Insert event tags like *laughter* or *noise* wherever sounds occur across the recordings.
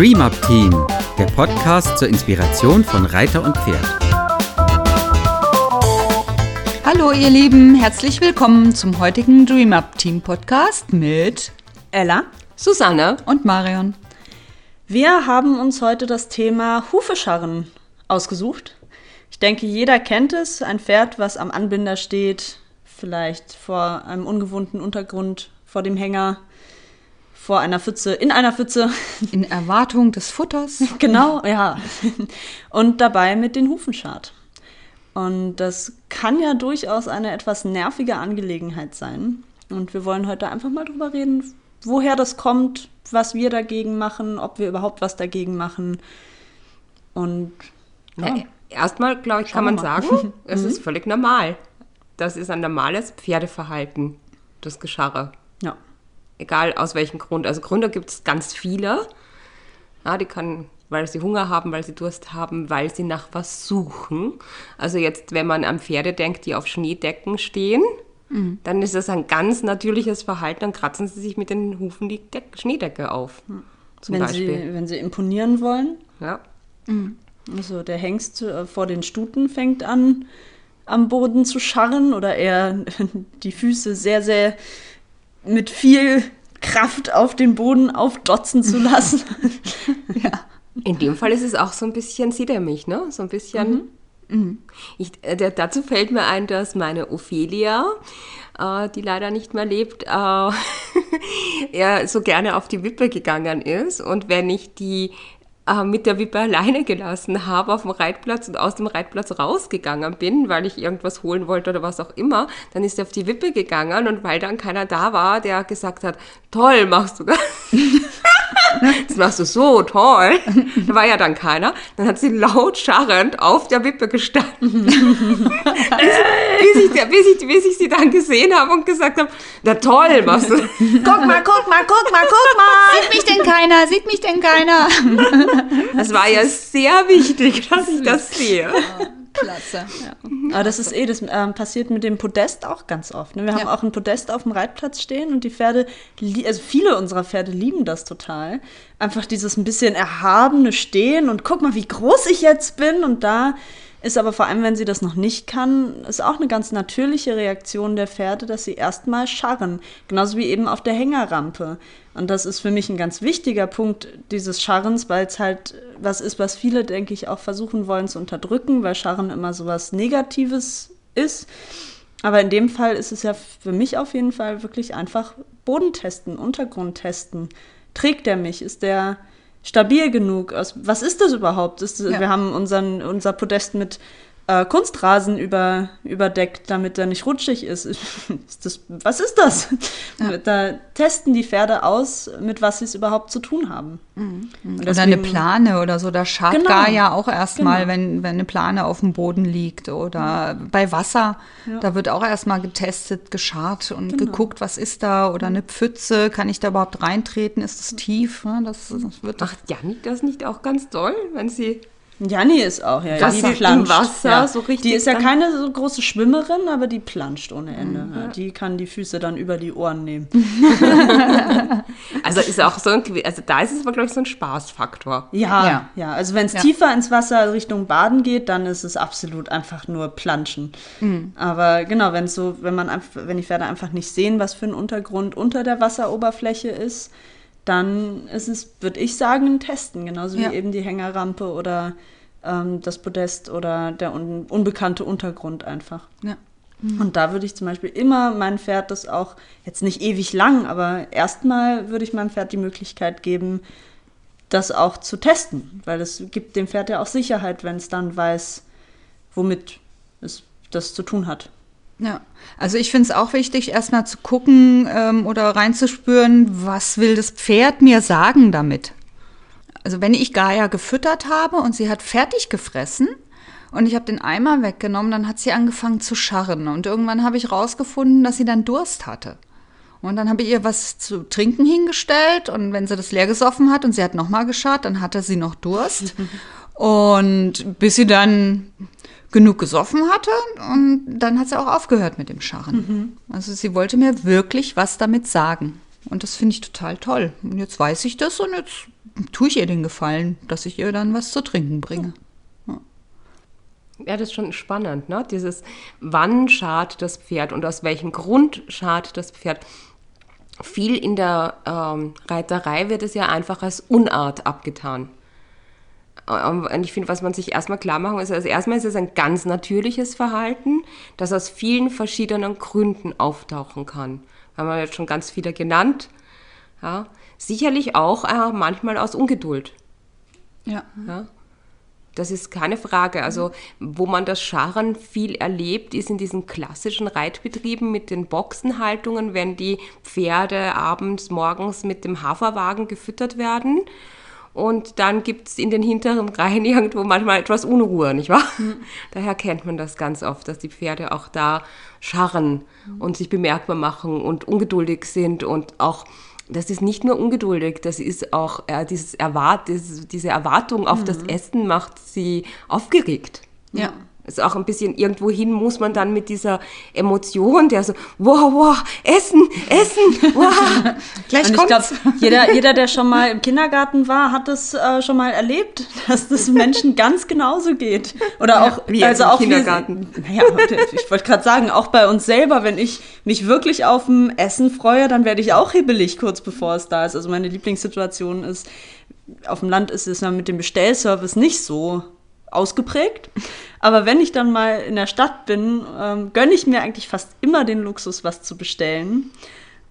Dream Up Team, der Podcast zur Inspiration von Reiter und Pferd. Hallo ihr Lieben, herzlich willkommen zum heutigen Dream Up Team Podcast mit Ella Susanne und Marion. Wir haben uns heute das Thema Hufescharren ausgesucht. Ich denke, jeder kennt es, ein Pferd, was am Anbinder steht, vielleicht vor einem ungewohnten Untergrund, vor dem Hänger, vor einer Pfütze, in einer Pfütze. *laughs* In Erwartung des Futters. *laughs* genau, ja. Und dabei mit den Hufen schart. Und das kann ja durchaus eine etwas nervige Angelegenheit sein. Und wir wollen heute einfach mal drüber reden, woher das kommt, was wir dagegen machen, ob wir überhaupt was dagegen machen. Und ja. Äh, erstmal, glaube ich, kann man sagen, *laughs* es ist völlig normal. Das ist ein normales Pferdeverhalten, das Gescharre. Ja. Egal aus welchem Grund. Also Gründe gibt es ganz viele. Ja, die kann, weil sie Hunger haben, weil sie Durst haben, weil sie nach was suchen. Also jetzt, wenn man an Pferde denkt, die auf Schneedecken stehen, mhm. dann ist das ein ganz natürliches Verhalten. Dann kratzen sie sich mit den Hufen die Deck Schneedecke auf. Mhm. Wenn Beispiel. Sie, wenn sie imponieren wollen. Ja. Mhm. Also der Hengst äh, vor den Stuten fängt an, am Boden zu scharren oder eher *laughs* die Füße sehr, sehr mit viel Kraft auf den Boden aufdotzen zu lassen. *laughs* ja. In dem Fall ist es auch so ein bisschen, sieht er mich, ne? So ein bisschen. Mhm. Mhm. Ich, äh, der, dazu fällt mir ein, dass meine Ophelia, äh, die leider nicht mehr lebt, äh, *laughs* ja, so gerne auf die Wippe gegangen ist. Und wenn ich die äh, mit der Wippe alleine gelassen habe auf dem Reitplatz und aus dem Reitplatz rausgegangen bin, weil ich irgendwas holen wollte oder was auch immer, dann ist er auf die Wippe gegangen und weil dann keiner da war, der gesagt hat, toll machst du das. *laughs* *laughs* das machst du so toll. Da war ja dann keiner. Dann hat sie laut scharrend auf der Wippe gestanden. *laughs* bis, ich, bis, ich, bis ich sie dann gesehen habe und gesagt habe, na toll machst du. guck mal, guck mal, guck mal, guck mal. Sieht mich denn keiner? Sieht mich denn keiner? Das war ja sehr wichtig, dass ich das sehe. Klasse. *laughs* Ja. Aber das ist eh, das ähm, passiert mit dem Podest auch ganz oft. Ne? Wir haben ja. auch ein Podest auf dem Reitplatz stehen und die Pferde, also viele unserer Pferde lieben das total. Einfach dieses ein bisschen erhabene Stehen und guck mal, wie groß ich jetzt bin und da ist aber vor allem, wenn sie das noch nicht kann, ist auch eine ganz natürliche Reaktion der Pferde, dass sie erstmal scharren. Genauso wie eben auf der Hängerrampe. Und das ist für mich ein ganz wichtiger Punkt dieses Scharrens, weil es halt was ist, was viele, denke ich, auch versuchen wollen zu unterdrücken, weil Scharren immer so was Negatives ist. Aber in dem Fall ist es ja für mich auf jeden Fall wirklich einfach Boden testen, Untergrund testen. Trägt er mich? Ist der stabil genug? Was ist das überhaupt? Ist, ja. Wir haben unseren, unser Podest mit äh, Kunstrasen über, überdeckt, damit er nicht rutschig ist. *laughs* ist das, was ist das? Ja. *laughs* Da testen die Pferde aus, mit was sie es überhaupt zu tun haben. Mhm. Deswegen, oder eine Plane oder so. Da schaut genau. gar ja auch erstmal, genau. wenn, wenn eine Plane auf dem Boden liegt. Oder mhm. bei Wasser, ja. da wird auch erstmal getestet, geschart und genau. geguckt, was ist da. Oder eine Pfütze, kann ich da überhaupt reintreten? Ist es tief? Das, das wird Macht Janik das nicht auch ganz doll, wenn sie Janni ist auch, ja. Das die planscht. Wasser, ja. so richtig. Die ist ja keine so große Schwimmerin, aber die planscht ohne Ende. Mhm. Ja, die kann die Füße dann über die Ohren nehmen. *laughs* also ist auch so ein, also da ist es aber, glaube ich, so ein Spaßfaktor. Ja, ja. ja. Also wenn es ja. tiefer ins Wasser Richtung Baden geht, dann ist es absolut einfach nur Planschen. Mhm. Aber genau, wenn so, wenn man einfach, wenn die Pferde einfach nicht sehen, was für ein Untergrund unter der Wasseroberfläche ist, dann ist es, würde ich sagen, ein Testen, genauso wie ja. eben die Hängerrampe oder ähm, das Podest oder der un unbekannte Untergrund einfach. Ja. Mhm. Und da würde ich zum Beispiel immer mein Pferd das auch, jetzt nicht ewig lang, aber erstmal würde ich meinem Pferd die Möglichkeit geben, das auch zu testen, weil das gibt dem Pferd ja auch Sicherheit, wenn es dann weiß, womit es das zu tun hat. Ja, also ich finde es auch wichtig, erstmal zu gucken ähm, oder reinzuspüren, was will das Pferd mir sagen damit. Also wenn ich Gaia gefüttert habe und sie hat fertig gefressen und ich habe den Eimer weggenommen, dann hat sie angefangen zu scharren und irgendwann habe ich rausgefunden, dass sie dann Durst hatte. Und dann habe ich ihr was zu trinken hingestellt und wenn sie das leer gesoffen hat und sie hat nochmal gescharrt, dann hatte sie noch Durst. *laughs* und bis sie dann genug gesoffen hatte und dann hat sie auch aufgehört mit dem Scharren. Mhm. Also sie wollte mir wirklich was damit sagen. Und das finde ich total toll. Und jetzt weiß ich das und jetzt tue ich ihr den Gefallen, dass ich ihr dann was zu trinken bringe. Ja, das ist schon spannend, ne? Dieses, wann schart das Pferd und aus welchem Grund schart das Pferd. Viel in der ähm, Reiterei wird es ja einfach als Unart abgetan. Und ich finde, was man sich erstmal klar machen muss, also erstmal ist es ein ganz natürliches Verhalten, das aus vielen verschiedenen Gründen auftauchen kann. Wir haben jetzt schon ganz viele genannt. Ja. Sicherlich auch äh, manchmal aus Ungeduld. Ja. ja. Das ist keine Frage. Also, wo man das Scharren viel erlebt, ist in diesen klassischen Reitbetrieben mit den Boxenhaltungen, wenn die Pferde abends, morgens mit dem Haferwagen gefüttert werden. Und dann gibt es in den hinteren Reihen *laughs* irgendwo manchmal etwas Unruhe, nicht wahr? Mhm. Daher kennt man das ganz oft, dass die Pferde auch da scharren mhm. und sich bemerkbar machen und ungeduldig sind und auch das ist nicht nur ungeduldig, das ist auch äh, dieses Erwart diese Erwartung auf mhm. das Essen macht sie aufgeregt. Ja ist auch ein bisschen irgendwo hin muss man dann mit dieser Emotion, der so, wow, wow, Essen, Essen, wow. *laughs* Gleich Und ich glaube, jeder, jeder, der schon mal im Kindergarten war, hat das äh, schon mal erlebt, *laughs* dass das Menschen ganz genauso geht. Oder auch, wie also im auch Kindergarten. Wie, naja, ich wollte gerade sagen, auch bei uns selber, wenn ich mich wirklich auf dem Essen freue, dann werde ich auch hibbelig kurz bevor es da ist. Also meine Lieblingssituation ist, auf dem Land ist es ja mit dem Bestellservice nicht so ausgeprägt. Aber wenn ich dann mal in der Stadt bin, ähm, gönne ich mir eigentlich fast immer den Luxus, was zu bestellen.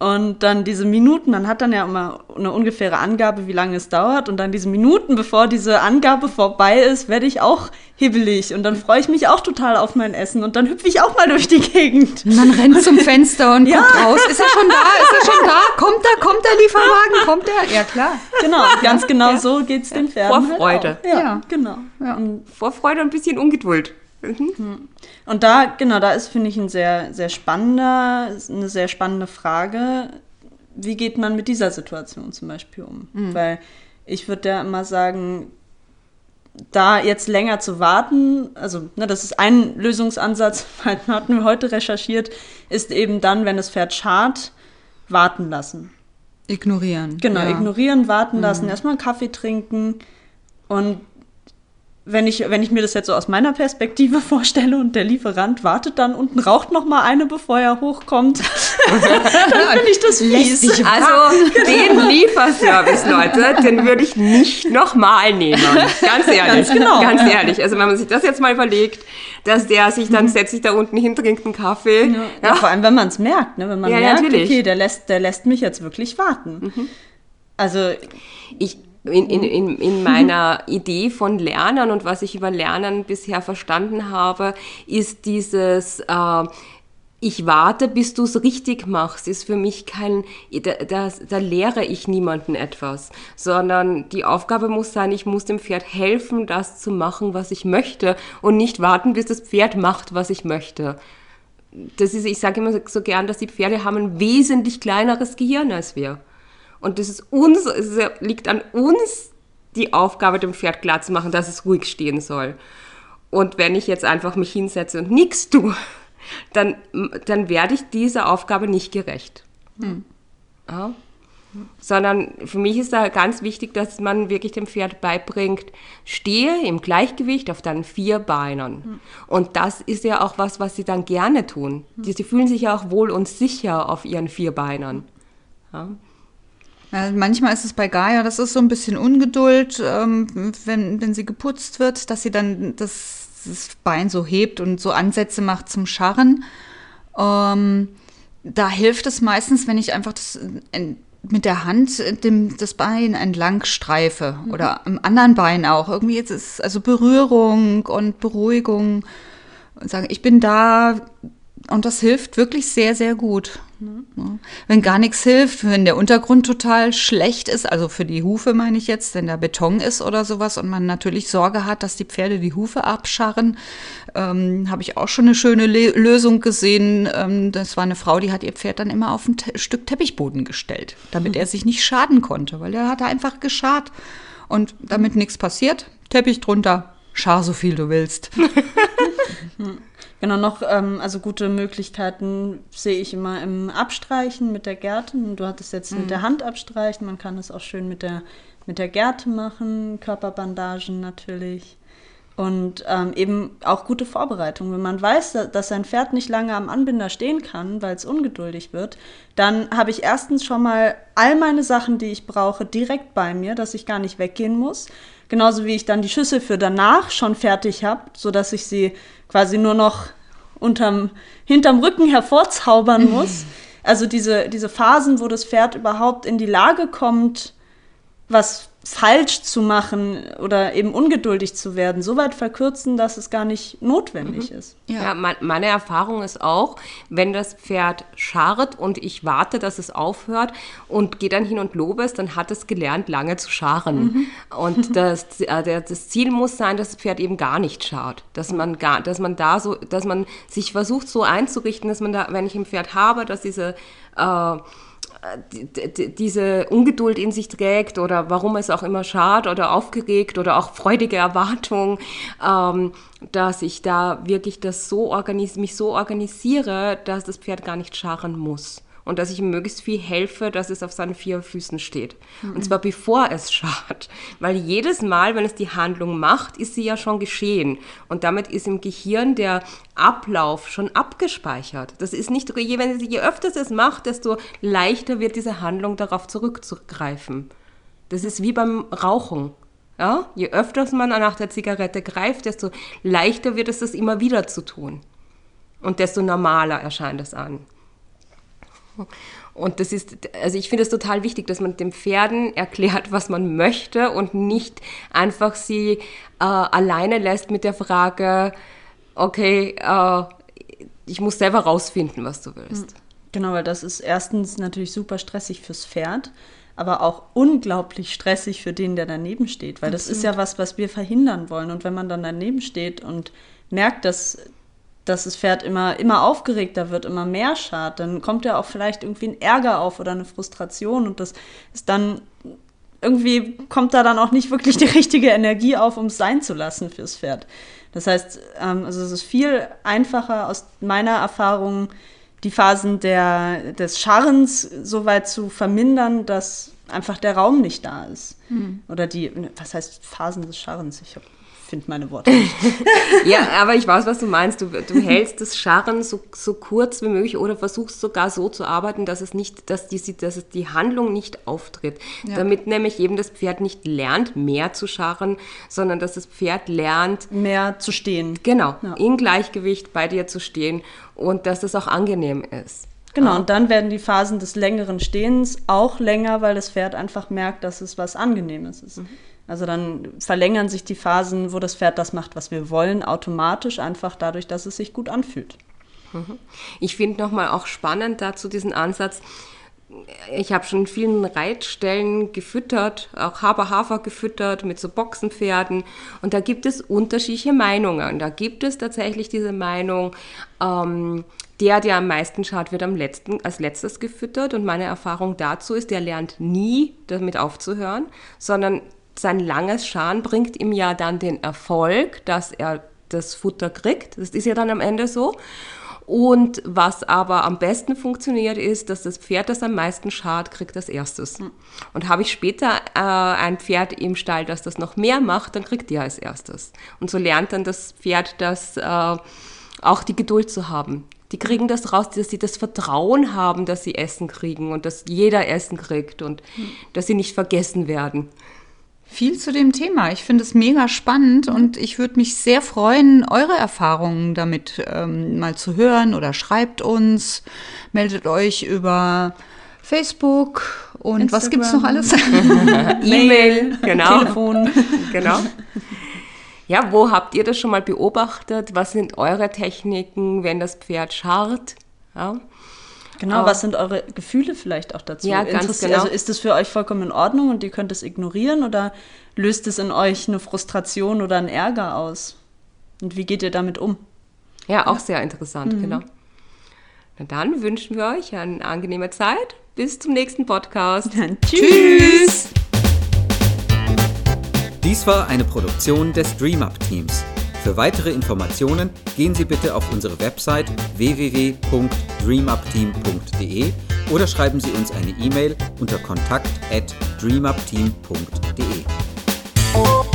Und dann diese Minuten, man hat dann ja immer eine ungefähre Angabe, wie lange es dauert. Und dann diese Minuten, bevor diese Angabe vorbei ist, werde ich auch hibbelig. Und dann freue ich mich auch total auf mein Essen. Und dann hüpfe ich auch mal durch die Gegend. Man rennt zum *laughs* Fenster und ja. guckt raus. Ist er schon da? Ist er schon da? Kommt er? Kommt der Lieferwagen? Kommt er? Ja, klar. Genau, ganz genau ja. so geht es den Pferden. Vorfreude. Halt ja, ja, genau. Ja. Vorfreude und ein bisschen Ungeduld. Mhm. Und da, genau, da ist, finde ich, ein sehr, sehr spannender, eine sehr spannende Frage. Wie geht man mit dieser Situation zum Beispiel um? Mhm. Weil ich würde ja immer sagen, da jetzt länger zu warten, also ne, das ist ein Lösungsansatz, *laughs* hatten wir heute recherchiert, ist eben dann, wenn das Pferd schart, warten lassen. Ignorieren. Genau, ja. ignorieren, warten mhm. lassen, erstmal einen Kaffee trinken und wenn ich, wenn ich mir das jetzt so aus meiner Perspektive *laughs* vorstelle und der Lieferant wartet dann unten, raucht noch mal eine, bevor er hochkommt, *laughs* dann finde ich das fies. Also den Lieferservice, Leute, den würde ich nicht noch mal nehmen. Ganz ehrlich. Ganz, genau. Ganz ehrlich. Also wenn man sich das jetzt mal überlegt, dass der sich dann mhm. setzt sich da unten hin, trinkt einen Kaffee. Ja. Ja. vor allem, wenn man es merkt, ne? wenn man ja, merkt, natürlich. okay, der lässt, der lässt mich jetzt wirklich warten. Mhm. Also ich in, in, in, in meiner Idee von Lernen und was ich über Lernen bisher verstanden habe, ist dieses, äh, ich warte, bis du es richtig machst, ist für mich kein, da, da, da lehre ich niemanden etwas, sondern die Aufgabe muss sein, ich muss dem Pferd helfen, das zu machen, was ich möchte und nicht warten, bis das Pferd macht, was ich möchte. Das ist, ich sage immer so gern, dass die Pferde haben ein wesentlich kleineres Gehirn als wir. Und das ist uns, es liegt an uns, die Aufgabe dem Pferd klar zu machen, dass es ruhig stehen soll. Und wenn ich jetzt einfach mich hinsetze und nichts tue, dann, dann werde ich dieser Aufgabe nicht gerecht. Hm. Ja. Sondern für mich ist da ganz wichtig, dass man wirklich dem Pferd beibringt, stehe im Gleichgewicht auf deinen vier Beinen. Hm. Und das ist ja auch was, was sie dann gerne tun. Hm. Sie fühlen sich ja auch wohl und sicher auf ihren vier Beinen. Ja. Ja, manchmal ist es bei Gaia, das ist so ein bisschen Ungeduld, ähm, wenn, wenn sie geputzt wird, dass sie dann das, das Bein so hebt und so Ansätze macht zum Scharren. Ähm, da hilft es meistens, wenn ich einfach das äh, mit der Hand dem, das Bein entlang streife mhm. oder am anderen Bein auch. Irgendwie jetzt ist also Berührung und Beruhigung und sagen, ich bin da, und das hilft wirklich sehr, sehr gut. Mhm. Wenn gar nichts hilft, wenn der Untergrund total schlecht ist, also für die Hufe meine ich jetzt, wenn da Beton ist oder sowas und man natürlich Sorge hat, dass die Pferde die Hufe abscharren, ähm, habe ich auch schon eine schöne Le Lösung gesehen. Ähm, das war eine Frau, die hat ihr Pferd dann immer auf ein Te Stück Teppichboden gestellt, damit mhm. er sich nicht schaden konnte, weil er hat einfach geschart. Und damit nichts passiert, Teppich drunter, schar so viel du willst. *laughs* *laughs* Genau, noch, ähm, also gute Möglichkeiten sehe ich immer im Abstreichen mit der Gerte. Du hattest jetzt mhm. mit der Hand abstreichen, man kann es auch schön mit der, mit der Gerte machen, Körperbandagen natürlich. Und ähm, eben auch gute Vorbereitung. Wenn man weiß, dass sein Pferd nicht lange am Anbinder stehen kann, weil es ungeduldig wird, dann habe ich erstens schon mal all meine Sachen, die ich brauche, direkt bei mir, dass ich gar nicht weggehen muss. Genauso wie ich dann die Schüssel für danach schon fertig habe, sodass ich sie quasi nur noch unterm, hinterm Rücken hervorzaubern *laughs* muss. Also diese, diese Phasen, wo das Pferd überhaupt in die Lage kommt, was falsch zu machen oder eben ungeduldig zu werden, so weit verkürzen, dass es gar nicht notwendig mhm. ist. Ja, ja mein, meine Erfahrung ist auch, wenn das Pferd scharrt und ich warte, dass es aufhört und gehe dann hin und lobe es, dann hat es gelernt, lange zu scharren. Mhm. Und *laughs* das, äh, das Ziel muss sein, dass das Pferd eben gar nicht scharrt. Dass man gar, dass man da so, dass man sich versucht so einzurichten, dass man da, wenn ich ein Pferd habe, dass diese äh, diese Ungeduld in sich trägt oder warum es auch immer schad oder aufgeregt oder auch freudige Erwartung, ähm, dass ich da wirklich das so mich so organisiere, dass das Pferd gar nicht scharren muss und dass ich ihm möglichst viel helfe, dass es auf seinen vier Füßen steht. Mhm. Und zwar bevor es schaut. Weil jedes Mal, wenn es die Handlung macht, ist sie ja schon geschehen. Und damit ist im Gehirn der Ablauf schon abgespeichert. Das ist nicht, je, wenn, je öfter es macht, desto leichter wird diese Handlung darauf zurückzugreifen. Das ist wie beim Rauchen. Ja? Je öfter man nach der Zigarette greift, desto leichter wird es, das immer wieder zu tun. Und desto normaler erscheint es an. Und das ist, also ich finde es total wichtig, dass man den Pferden erklärt, was man möchte und nicht einfach sie äh, alleine lässt mit der Frage, okay, äh, ich muss selber rausfinden, was du willst. Hm. Genau, weil das ist erstens natürlich super stressig fürs Pferd, aber auch unglaublich stressig für den, der daneben steht, weil Absolut. das ist ja was, was wir verhindern wollen. Und wenn man dann daneben steht und merkt, dass dass das Pferd immer, immer aufgeregter wird, immer mehr schart, dann kommt ja auch vielleicht irgendwie ein Ärger auf oder eine Frustration und das ist dann irgendwie kommt da dann auch nicht wirklich die richtige Energie auf, um es sein zu lassen fürs Pferd. Das heißt, ähm, also es ist viel einfacher aus meiner Erfahrung, die Phasen der, des Scharrens so weit zu vermindern, dass einfach der Raum nicht da ist. Hm. Oder die, was heißt Phasen des Scharrens? Ich habe finde meine Worte nicht. *laughs* ja, aber ich weiß, was du meinst. Du, du hältst das Scharren so, so kurz wie möglich oder versuchst sogar so zu arbeiten, dass es nicht, dass die, dass es die Handlung nicht auftritt. Ja. Damit nämlich eben das Pferd nicht lernt, mehr zu scharren, sondern dass das Pferd lernt, mehr zu stehen. Genau, ja. in Gleichgewicht bei dir zu stehen und dass es auch angenehm ist. Genau, und dann werden die Phasen des längeren Stehens auch länger, weil das Pferd einfach merkt, dass es was Angenehmes ist. Mhm. Also dann verlängern sich die Phasen, wo das Pferd das macht, was wir wollen, automatisch einfach dadurch, dass es sich gut anfühlt. Mhm. Ich finde nochmal auch spannend dazu diesen Ansatz. Ich habe schon in vielen Reitstellen gefüttert, auch Haber-Hafer gefüttert mit so Boxenpferden. Und da gibt es unterschiedliche Meinungen. Da gibt es tatsächlich diese Meinung, ähm, der, der am meisten schaut, wird am letzten, als letztes gefüttert. Und meine Erfahrung dazu ist, der lernt nie damit aufzuhören, sondern sein langes Scharen bringt ihm ja dann den Erfolg, dass er das Futter kriegt. Das ist ja dann am Ende so. Und was aber am besten funktioniert, ist, dass das Pferd, das am meisten schart, kriegt als erstes. Hm. Und habe ich später äh, ein Pferd im Stall, das das noch mehr macht, dann kriegt der als erstes. Und so lernt dann das Pferd, das äh, auch die Geduld zu haben. Die kriegen das raus, dass sie das Vertrauen haben, dass sie Essen kriegen und dass jeder Essen kriegt und hm. dass sie nicht vergessen werden viel zu dem Thema. Ich finde es mega spannend und ich würde mich sehr freuen, eure Erfahrungen damit ähm, mal zu hören oder schreibt uns, meldet euch über Facebook und Instagram. was gibt es noch alles? *laughs* E-Mail, genau. Telefon. genau. Ja, wo habt ihr das schon mal beobachtet? Was sind eure Techniken, wenn das Pferd scharrt? Ja. Genau, oh. was sind eure Gefühle vielleicht auch dazu? Ja, ganz genau. Also ist es für euch vollkommen in Ordnung und ihr könnt es ignorieren oder löst es in euch eine Frustration oder einen Ärger aus? Und wie geht ihr damit um? Ja, auch ja. sehr interessant, mhm. genau. Na dann wünschen wir euch eine angenehme Zeit. Bis zum nächsten Podcast. *laughs* Dann tschüss. Dies war eine Produktion des DreamUp Teams. Für weitere Informationen gehen Sie bitte auf unsere Website www.dreamupteam.de oder schreiben Sie uns eine E-Mail unter kontakt@dreamupteam.de.